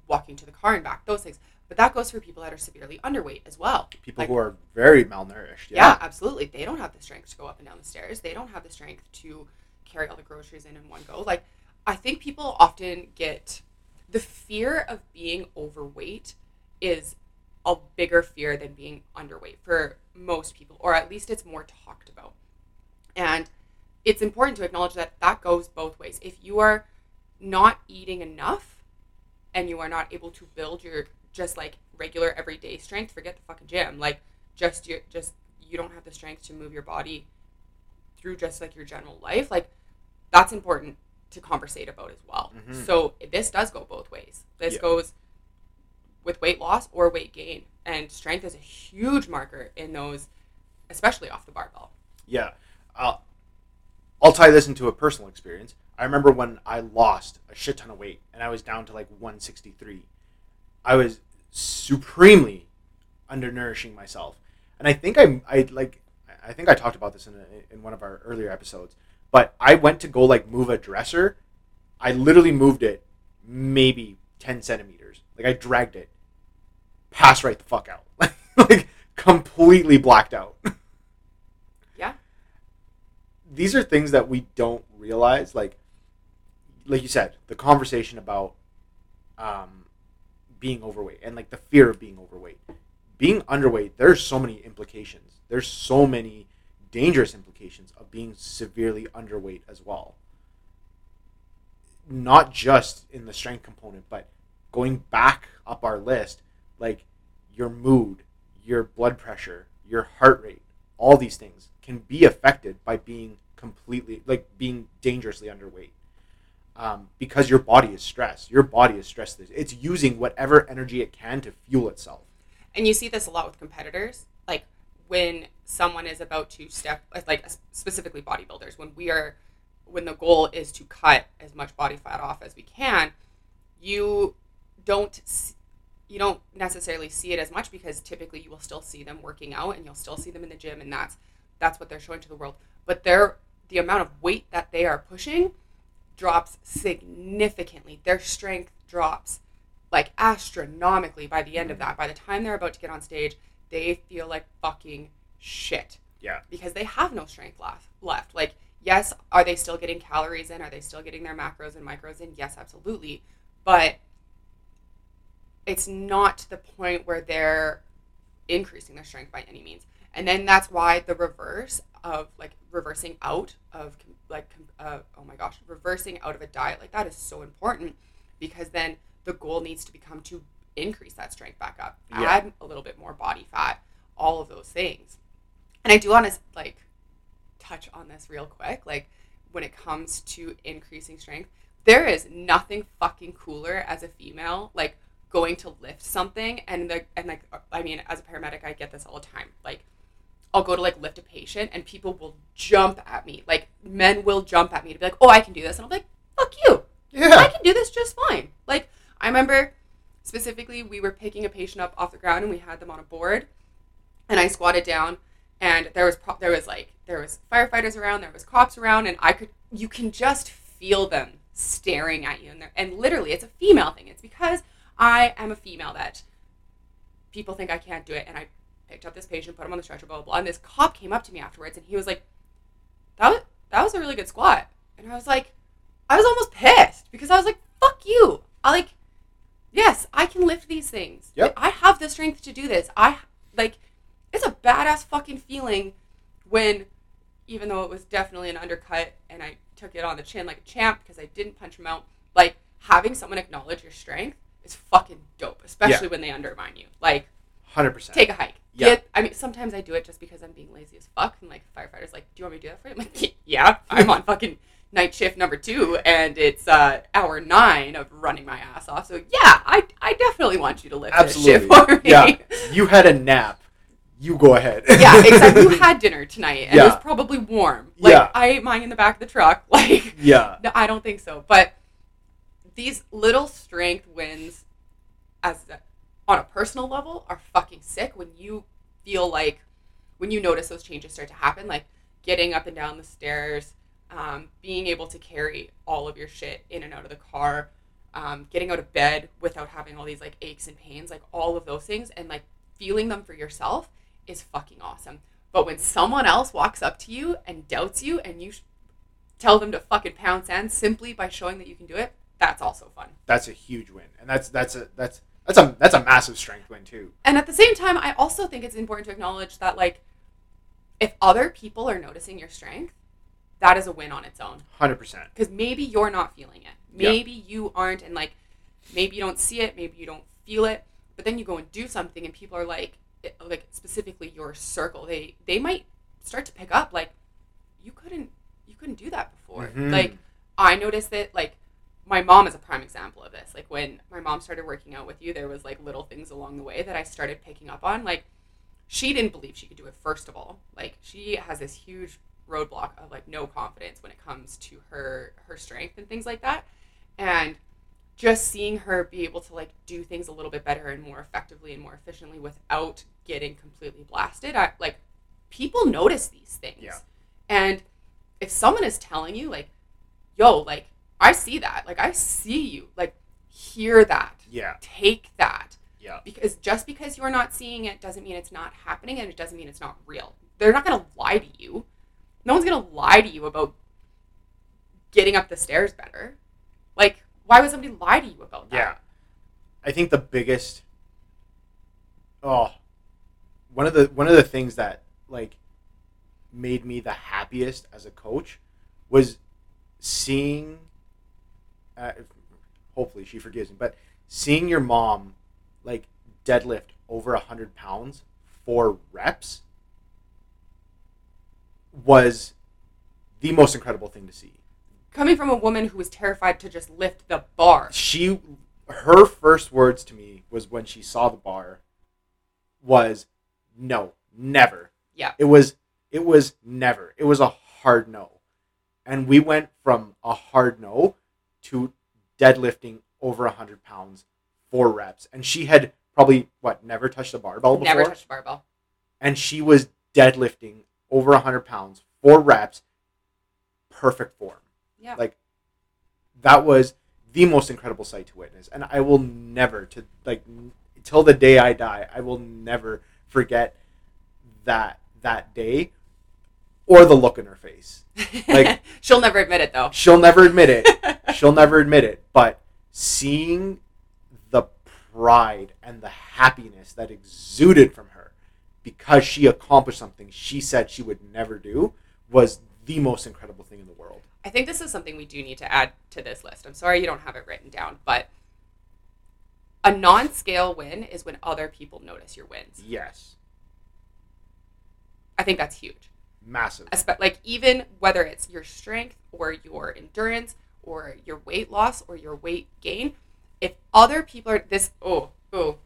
walking to the car and back, those things. But that goes for people that are severely underweight as well. People Like- who are very malnourished. Yeah. absolutely. They don't have the strength to go up and down the stairs. They don't have the strength to carry all the groceries in in one go. Like, I think people often get the fear of being overweight is a bigger fear than being underweight for most people, or at least it's more talked about. And it's important to acknowledge that that goes both ways. If you are not eating enough and you are not able to build your just like regular everyday strength, forget the fucking gym. Like just your just you don't have the strength to move your body through just like your general life. Like that's important to conversate about as well. Mhm. So this does go both ways. This Yeah. goes with weight loss or weight gain, and strength is a huge marker in those, especially off the barbell. Yeah. I'll, I'll tie this into a personal experience. I remember when I lost a shit ton of weight and I was down to like 163. I was supremely undernourishing myself. And I think I, I like, I think I talked about this in, a, in one of our earlier episodes, but I went to go like move a dresser. I literally moved it maybe 10 centimeters. Like I dragged it pass right the fuck out. [laughs] like completely blacked out. [laughs] Yeah. these are things that we don't realize like like you said the conversation about um, being overweight and like the fear of being overweight being underweight there's so many implications there's so many dangerous implications of being severely underweight as well. Not just in the strength component but going back up our list like your mood your blood pressure your heart rate all these things can be affected by being completely like being dangerously underweight. Um, because your body is stressed. Your body is stressed. It's using whatever energy it can to fuel itself. And you see this a lot with competitors. Like when someone is about to step like specifically bodybuilders when we are when the goal is to cut as much body fat off as we can you don't you don't necessarily see it as much because typically you will still see them working out and you'll still see them in the gym and that's that's what they're showing to the world. But their the amount of weight that they are pushing drops significantly. Their strength drops like astronomically by the end of mm. that. By the time they're about to get on stage they feel like fucking shit. Yeah. Because they have no strength left left. Like yes are they still getting calories in? Are they still getting their macros and micros in? Yes absolutely. But it's not to the point where they're increasing their strength by any means. And then that's why the reverse of like reversing out of like uh, oh my gosh reversing out of a diet like that is so important. Because then the goal needs to become to increase that strength back up Yeah. add a little bit more body fat all of those things and i do want to like touch on this real quick like when it comes to increasing strength there is nothing fucking cooler as a female like going to lift something and the and like i mean as a paramedic i get this all the time like I'll go to like lift a patient and people will jump at me. Like men will jump at me to be like, "Oh, I can do this." And I'm like, "Fuck you. I can do this just fine." Like I remember specifically we were picking a patient up off the ground and we had them on a board and I squatted down and there was pro- there was like there was firefighters around, there was cops around and I could you can just feel them staring at you and and literally it's a female thing. It's because I am a female that people think I can't do it and I picked up this patient, put him on the stretcher, blah blah blah. And this cop came up to me afterwards, and he was like, "That was that was a really good squat." And I was like, I was almost pissed because I was like, "Fuck you!" I like, yes, I can lift these things. Yep. I have the strength to do this. I like, it's a badass fucking feeling when, even though it was definitely an undercut, and I took it on the chin like a champ because I didn't punch him out. Like having someone acknowledge your strength is fucking dope, especially when they undermine you. Like Hundred percent. take a hike. Yeah. Get, I mean, sometimes I do it just because I'm being lazy as fuck. And like firefighters, like, do you want me to do that for you? I'm like, [laughs] yeah, I'm [laughs] on fucking night shift number two, and it's uh, hour nine of running my ass off. So yeah, I, I definitely want you to lift Absolutely. this shit for me. Yeah. You had a nap. You go ahead. yeah, exactly. You [laughs] had dinner tonight, and it was probably warm. Like Yeah. I ate mine in the back of the truck. [laughs] Like yeah. no, I don't think so. But these little strength wins, as a, on a personal level, are fucking sick. When you feel like, when you notice those changes start to happen, like getting up and down the stairs, um, being able to carry all of your shit in and out of the car, um, getting out of bed without having all these like aches and pains, like all of those things, and like feeling them for yourself is fucking awesome. But when someone else walks up to you and doubts you, and you sh- tell them to fucking pound sand simply by showing that you can do it, that's also fun. That's a huge win, and that's that's a that's that's a that's a massive strength win too. And at the same time, I also think it's important to acknowledge that like if other people are noticing your strength, that is a win on its own. Hundred percent. Because maybe you're not feeling it. Yeah. Maybe you aren't and like maybe you don't see it, maybe you don't feel it. But then you go and do something and people are like it- like specifically your circle they they might start to pick up like you couldn't you couldn't do that before Mhm. like i noticed that like my mom is a prime example of this like when my mom started working out with you there was like little things along the way that i started picking up on like she didn't believe she could do it first of all like she has this huge roadblock of like no confidence when it comes to her her strength and things like that. And just seeing her be able to like do things a little bit better and more effectively and more efficiently without getting completely blasted I, like people notice these things. Yeah. and if someone is telling you like yo like i see that. Like i see you. Like hear that. Yeah. take that. Yeah. because just because you're not seeing it doesn't mean it's not happening and it doesn't mean it's not real. They're not going to lie to you no one's to lie to you about getting up the stairs better like why would somebody lie to you about that Yeah. I think the biggest oh one of the one of the things that like made me the happiest as a coach was seeing uh, hopefully she forgives me but seeing your mom like deadlift over a hundred pounds for reps was the most incredible thing to see. Coming from a woman who was terrified to just lift the bar. She her first words to me was when she saw the bar was no never. Yeah. it was it was never. It was a hard no. And we went from a hard no to deadlifting over 100 pounds four reps. And she had probably what never touched a barbell before? never touched a barbell. And she was deadlifting over 100 pounds four reps perfect form. Yeah. Like that was the most incredible sight to witness. And i will never to like till the day i die i will never forget that that day or the look in her face. [laughs] Like- she'll never admit it though. she'll never admit it. [laughs] She'll never admit it. But seeing the pride and the happiness that exuded from her because she accomplished something she said she would never do was the most incredible thing in the world I think this is something we do need to add to this list. I'm sorry you don't have it written down, but a non scale win is when other people notice your wins. yes I think that's huge. massive Espe- Like, even whether it's your strength or your endurance or your weight loss or your weight gain, if other people are this, oh, oh,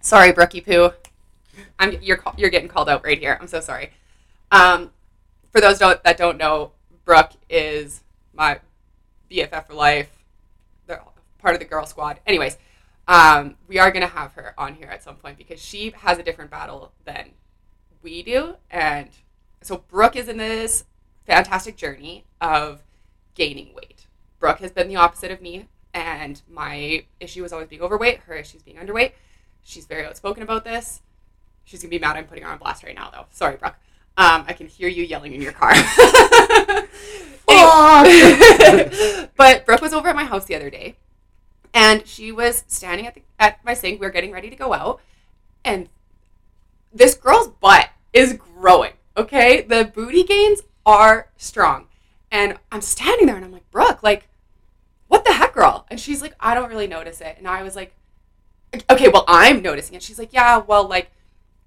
sorry, Brookie Poo. I'm, you're, you're getting called out right here. I'm so sorry. Um, for those don't, that don't know, Brooke is my BFF for life. They're part of the girl squad. Anyways, um, we are to have her on here at some point because she has a different battle than we do. And so Brooke is in this fantastic journey of gaining weight. Brooke has been the opposite of me, and my issue was always being overweight. Her issue is being underweight. She's very outspoken about this. She's gonna be mad I'm putting her on blast right now, though. Sorry, Brooke. Um, I can hear you yelling in your car. [laughs] [laughs] But Brooke was over at my house the other day, and she was standing at the, at my sink. We were getting ready to go out, and this girl's butt is growing. Okay, the booty gains are strong, and I'm standing there and I'm like, Brooke, like, what the heck, girl? And she's like, I don't really notice it, and I was like, okay, well, I'm noticing it. She's like, yeah, well, like,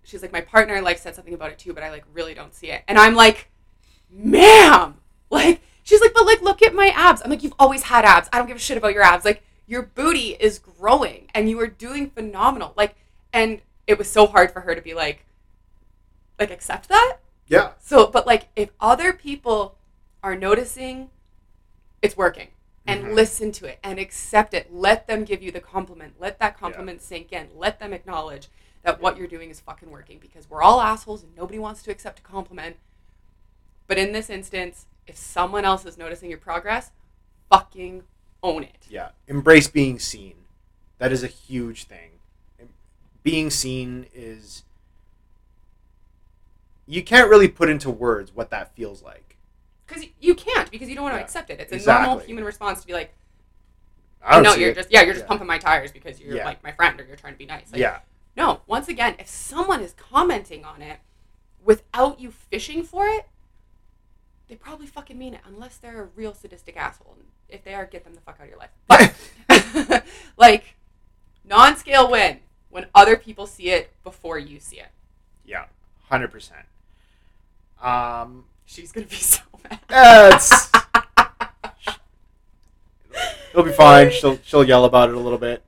she's like, my partner like said something about it too, but I like really don't see it, and I'm like, ma'am, like, she's like, but like, look at my abs. I'm like, you've always had abs. I don't give a shit about your abs. Like, your booty is growing, and you are doing phenomenal. Like, and it was so hard for her to be like, like accept that. yeah So, but like, if other people are noticing, it's working, and Mhm. listen to it and accept it. Let them give you the compliment. Let that compliment sink in. Let them acknowledge that what you're doing is fucking working because we're all assholes and nobody wants to accept a compliment. But in this instance, if someone else is noticing your progress, fucking own it. Yeah, embrace being seen. That is a huge thing. Being seen is you can't really put into words what that feels like. Because you can't because you don't want to Yeah, accept it. It's a normal human response to be like, I don't no, see you're it. just yeah, you're just Yeah. pumping my tires because you're Yeah. like my friend or you're trying to be nice. Like, yeah, No, once again, if someone is commenting on it without you fishing for it, they probably fucking mean it, unless they're a real sadistic asshole. And if they are, get them the fuck out of your life. [laughs] But [laughs] like, non-scale win, when other people see it before you see it. Yeah, hundred percent. Um, She's gonna be [laughs] so mad. that's it'll be fine. She'll she'll yell about it a little bit,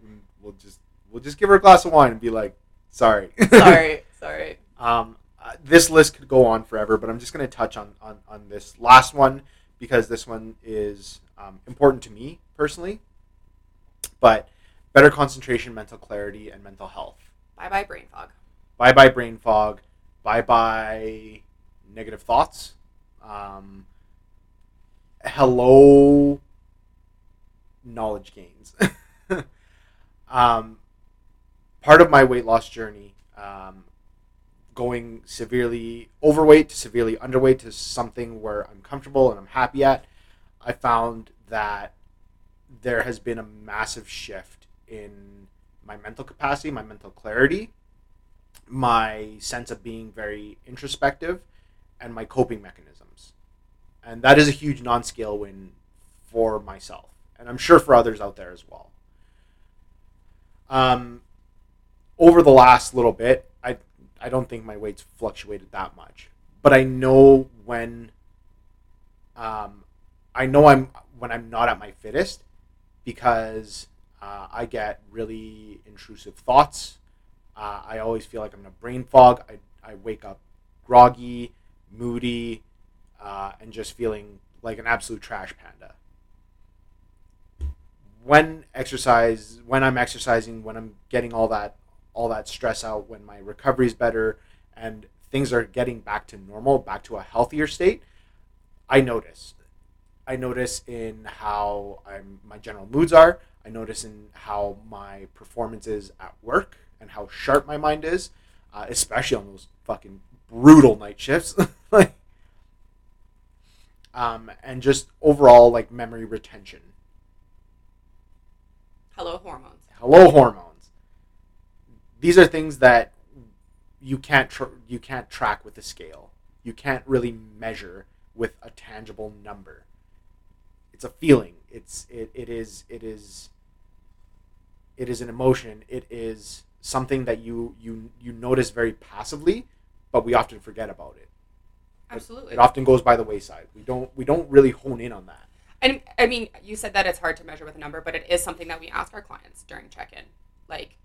we'll just give her a glass of wine and be like, sorry, sorry, [laughs] sorry. Um, uh, this list could go on forever, but I'm just going to touch on, on, on this last one because this one is um, important to me personally. But better concentration, mental clarity, and mental health. Bye bye brain fog. Bye bye brain fog. Bye bye negative thoughts. Um, hello knowledge gains. [laughs] um, part of my weight loss journey, um, going severely overweight to severely underweight to something where I'm comfortable and I'm happy at, I found that there has been a massive shift in my mental capacity, my mental clarity, my sense of being very introspective, and my coping mechanisms. And that is a huge non scale win for myself. And I'm sure for others out there as well. Um, over the last little bit, I I don't think my weight's fluctuated that much, but I know when. Um, I know I'm when I'm not at my fittest, because uh, I get really intrusive thoughts. Uh, I always feel like I'm in a brain fog. I I wake up groggy, moody, uh, and just feeling like an absolute trash panda when exercise when i'm exercising when i'm getting all that all that stress out when my recovery is better and things are getting back to normal back to a healthier state i notice. I notice in how i'm my general moods are. I notice in how my performance is at work and how sharp my mind is uh, especially on those fucking brutal night shifts. [laughs] Like um, and just overall like memory retention. Hello hormones. hello hormones these are things that you can't tr- you can't track with a scale. You can't really measure with a tangible number. It's a feeling. It's it, it is it is it is an emotion. It is something that you you you notice very passively but we often forget about it. Absolutely. it often goes by the wayside. We don't we don't really hone in on that. And I mean, you said that it's hard to measure with a number, but it is something that we ask our clients during check-in. Like,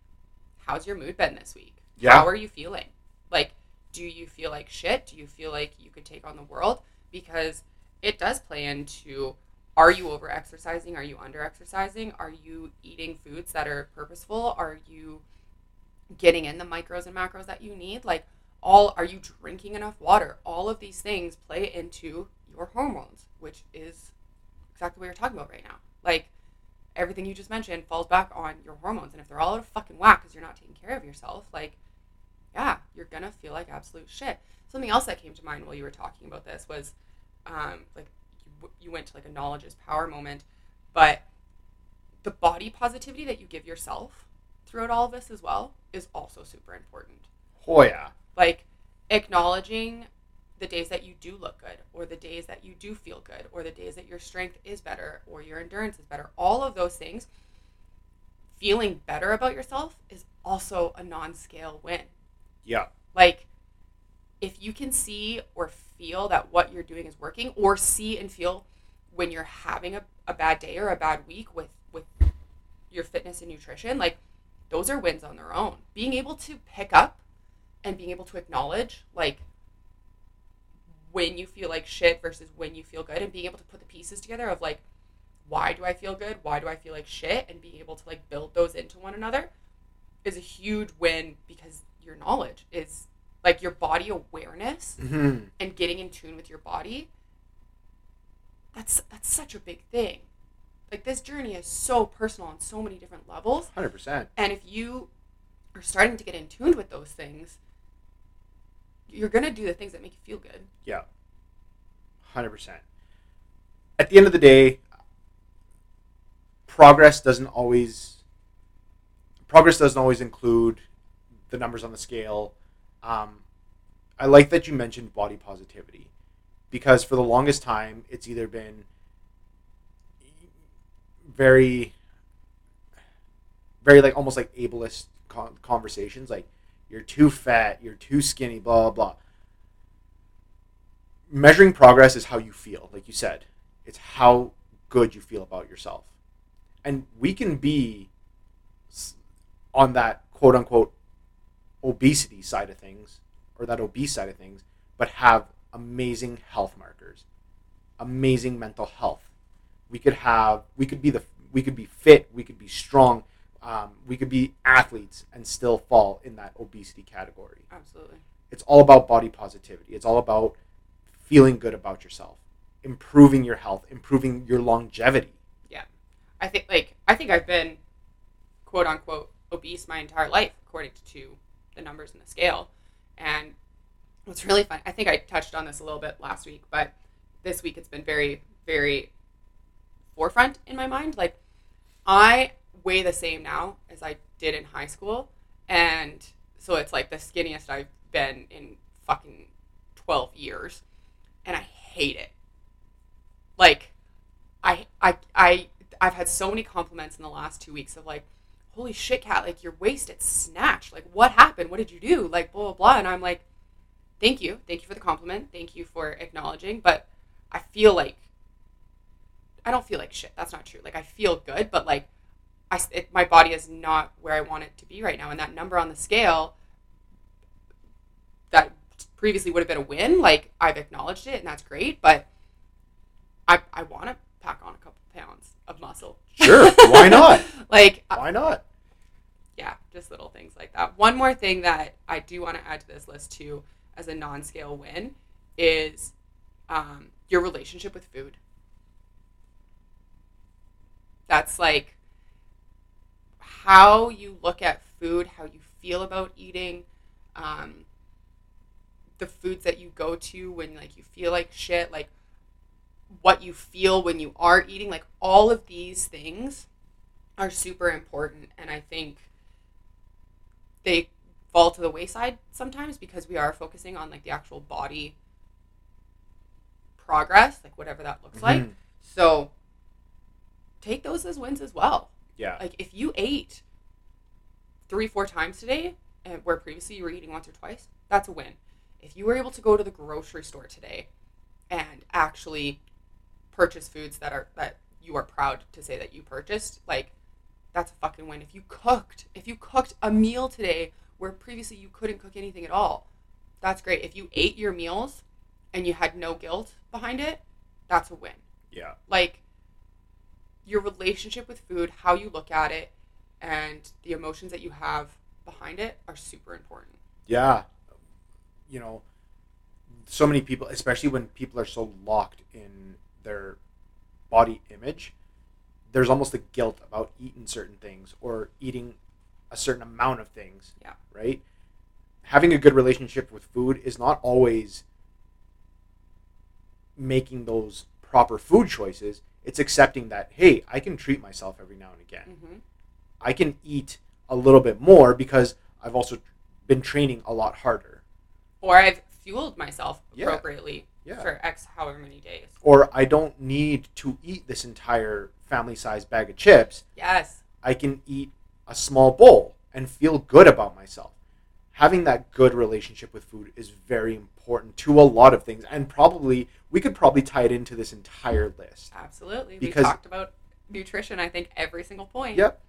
how's your mood been this week? Yeah. How are you feeling? Like, do you feel like shit? Do you feel like you could take on the world? Because it does play into are you over exercising? Are you under exercising? Are you eating foods that are purposeful? Are you getting in the micros and macros that you need? Like all are you drinking enough water? All of these things play into your hormones, which is exactly what you're talking about right now. Like everything you just mentioned falls back on your hormones, and if they're all out of fucking whack because you're not taking care of yourself, like yeah, you're gonna feel like absolute shit. Something else that came to mind while you were talking about this was, um, like you, you went to like a knowledge is power moment, but the body positivity that you give yourself throughout all of this as well is also super important. Oh yeah. Like acknowledging the days that you do look good or the days that you do feel good or the days that your strength is better or your endurance is better. All of those things feeling better about yourself is also a non-scale win. Yeah. Like if you can see or feel that what you're doing is working or see and feel when you're having a, a bad day or a bad week with with your fitness and nutrition like those are wins on their own. Being able to pick up and being able to acknowledge like when you feel like shit versus when you feel good and being able to put the pieces together of like why do i feel good? Why do i feel like shit? And being able to like build those into one another is a huge win because your knowledge is like your body awareness hmm and getting in tune with your body that's that's such a big thing. Like this journey is so personal on so many different levels. 100% and if you are starting to get in tune with those things you're to do the things that make you feel good Yeah. 100%. At the end of the day, progress doesn't always progress doesn't always include the numbers on the scale. Um, I like that you mentioned body positivity because for the longest time it's either been very very like almost like ableist con- conversations like you're too fat, you're too skinny, blah blah blah. Measuring progress is how you feel, like you said. It's how good you feel about yourself. And we can be on that quote unquote obesity side of things or that obese side of things, but have amazing health markers, amazing mental health. We could have, we could be the, we could be fit, we could be strong, um, we could be athletes and still fall in that obesity category. Absolutely. It's all about body positivity. It's all about feeling good about yourself, improving your health, improving your longevity. Yeah. I think like I think I've been quote unquote obese my entire life according to the numbers in the scale. And what's really fun, I think I touched on this a little bit last week, but this week it's been very, very forefront in my mind. Like I weigh the same now as I did in high school. And so it's like the skinniest I've been in fucking 12 years. And I hate it. Like I I I I've had so many compliments in the last two weeks of like, holy shit, cat, like your waist it's snatched. Like what happened? What did you do? Like blah blah blah. And I'm like, thank you, thank you for the compliment, thank you for acknowledging. But I feel like I don't feel like shit. That's not true. Like I feel good, but like I it, my body is not where I want it to be right now. And that number on the scale that previously would have been a win, like I've acknowledged it, and that's great. But I I want to pack on a couple pounds of muscle. Sure, why not? [laughs] like uh, Why not? yeah, just little things like that. One more thing that I do want to add to this list too, as a non-scale win, is um, your relationship with food. That's like how you look at food, how you feel about eating, um, the foods that you go to when like you feel like shit, like what you feel when you are eating, like all of these things are super important, and I think they fall to the wayside sometimes because we are focusing on like the actual body progress, like whatever that looks like. Mhm. So take those as wins as well. Yeah. Like if you ate three, four times today, and where previously you were eating once or twice, that's a win. If you were able to go to the grocery store today and actually purchase foods that are that you are proud to say that you purchased, like that's a fucking win. If you cooked, if you cooked a meal today where previously you couldn't cook anything at all, that's great. If you ate your meals and you had no guilt behind it, that's a win Yeah. like your relationship with food, how you look at it, and the emotions that you have behind it are super important. Yeah. You know, so many people, especially when people are so locked in their body image, there's almost a guilt about eating certain things or eating a certain amount of things. Yeah. Right? Having a good relationship with food is not always making those proper food choices. It's accepting that, hey, I can treat myself every now and again. Mm-hmm. I can eat a little bit more because I've also been training a lot harder. Or I've fueled myself Yeah. appropriately Yeah. for X however many days. Or I don't need to eat this entire family sized bag of chips. Yes. I can eat a small bowl and feel good about myself. Having that good relationship with food is very important to a lot of things. And probably, we could probably tie it into this entire list. Absolutely. Because- we talked about nutrition, I think, every single point. Yep.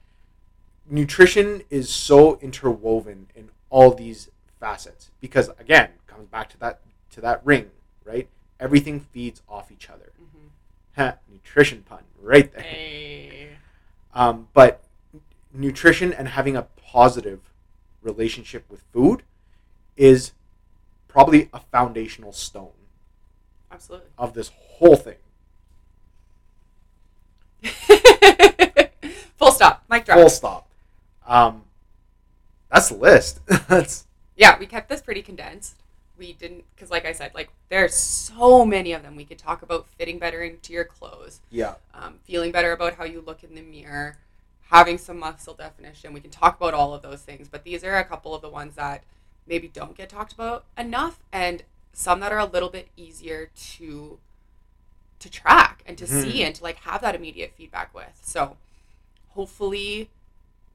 Nutrition is so interwoven in all these facets because again, comes back to that to that ring, right? Everything feeds off each other. hmm Ha, nutrition pun right there. Hey. Um, but nutrition and having a positive relationship with food is probably a foundational stone Absolutely. of this whole thing. [laughs] Full stop. Mic drop. Full stop. Um, that's the list. [laughs] that's yeah, we kept this pretty condensed. We didn't, because like I said, like there's so many of them. We could talk about fitting better into your clothes, yeah, um, feeling better about how you look in the mirror, having some muscle definition. We can talk about all of those things, but these are a couple of the ones that maybe don't get talked about enough, and some that are a little bit easier to to track and to Mhm. see and to like have that immediate feedback with. So hopefully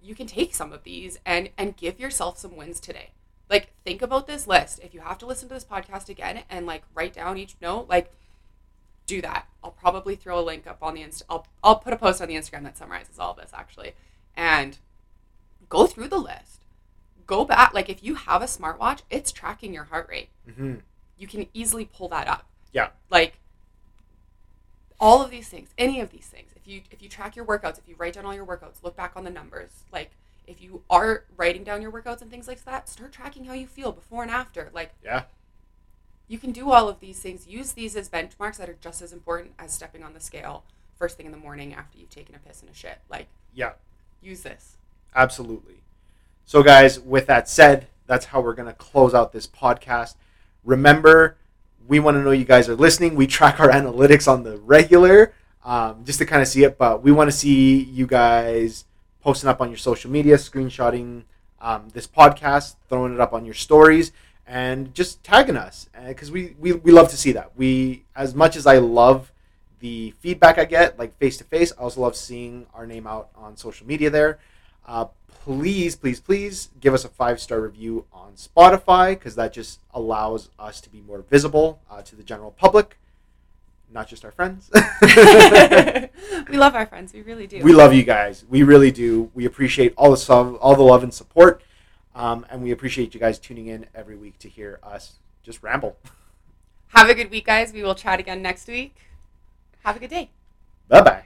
you can take some of these and and give yourself some wins today. Like think about this list. If you have to listen to this podcast again and like write down each note, like do that. Probably throw a link up on the inst. I'll I'll put a post on the Instagram that summarizes all this actually, and go through the list. Go back. Like if you have a smartwatch, it's tracking your heart rate. Mm-hmm. You can easily pull that up. Yeah. Like all of these things, any of these things. If you if you track your workouts, if you write down all your workouts, look back on the numbers. Like if you are writing down your workouts and things like that, start tracking how you feel before and after. Like Yeah. You can do all of these things. Use these as benchmarks that are just as important as stepping on the scale first thing in the morning after you've taken a piss and a shit. Like Yeah. use this. Absolutely. So, guys, with that said, that's how we're going to close out this podcast. Remember, we want to know you guys are listening. We track our [laughs] analytics on the regular um, just to kind of see it, but we want to see you guys posting up on your social media, screenshotting um, this podcast, throwing it up on your stories, and just tagging us because we, we, we love to see that. We, as much as I love the feedback I get, like face to face, I also love seeing our name out on social media there. Uh, please, please, please give us a five star review on Spotify because that just allows us to be more visible uh, to the general public, not just our friends. [laughs] [laughs] we love our friends. We really do. we love you guys. We really do. We appreciate all the all the love and support, um, and we appreciate you guys tuning in every week to hear us just ramble. Have a good week, guys. We will chat again next week. Have a good day. Bye bye.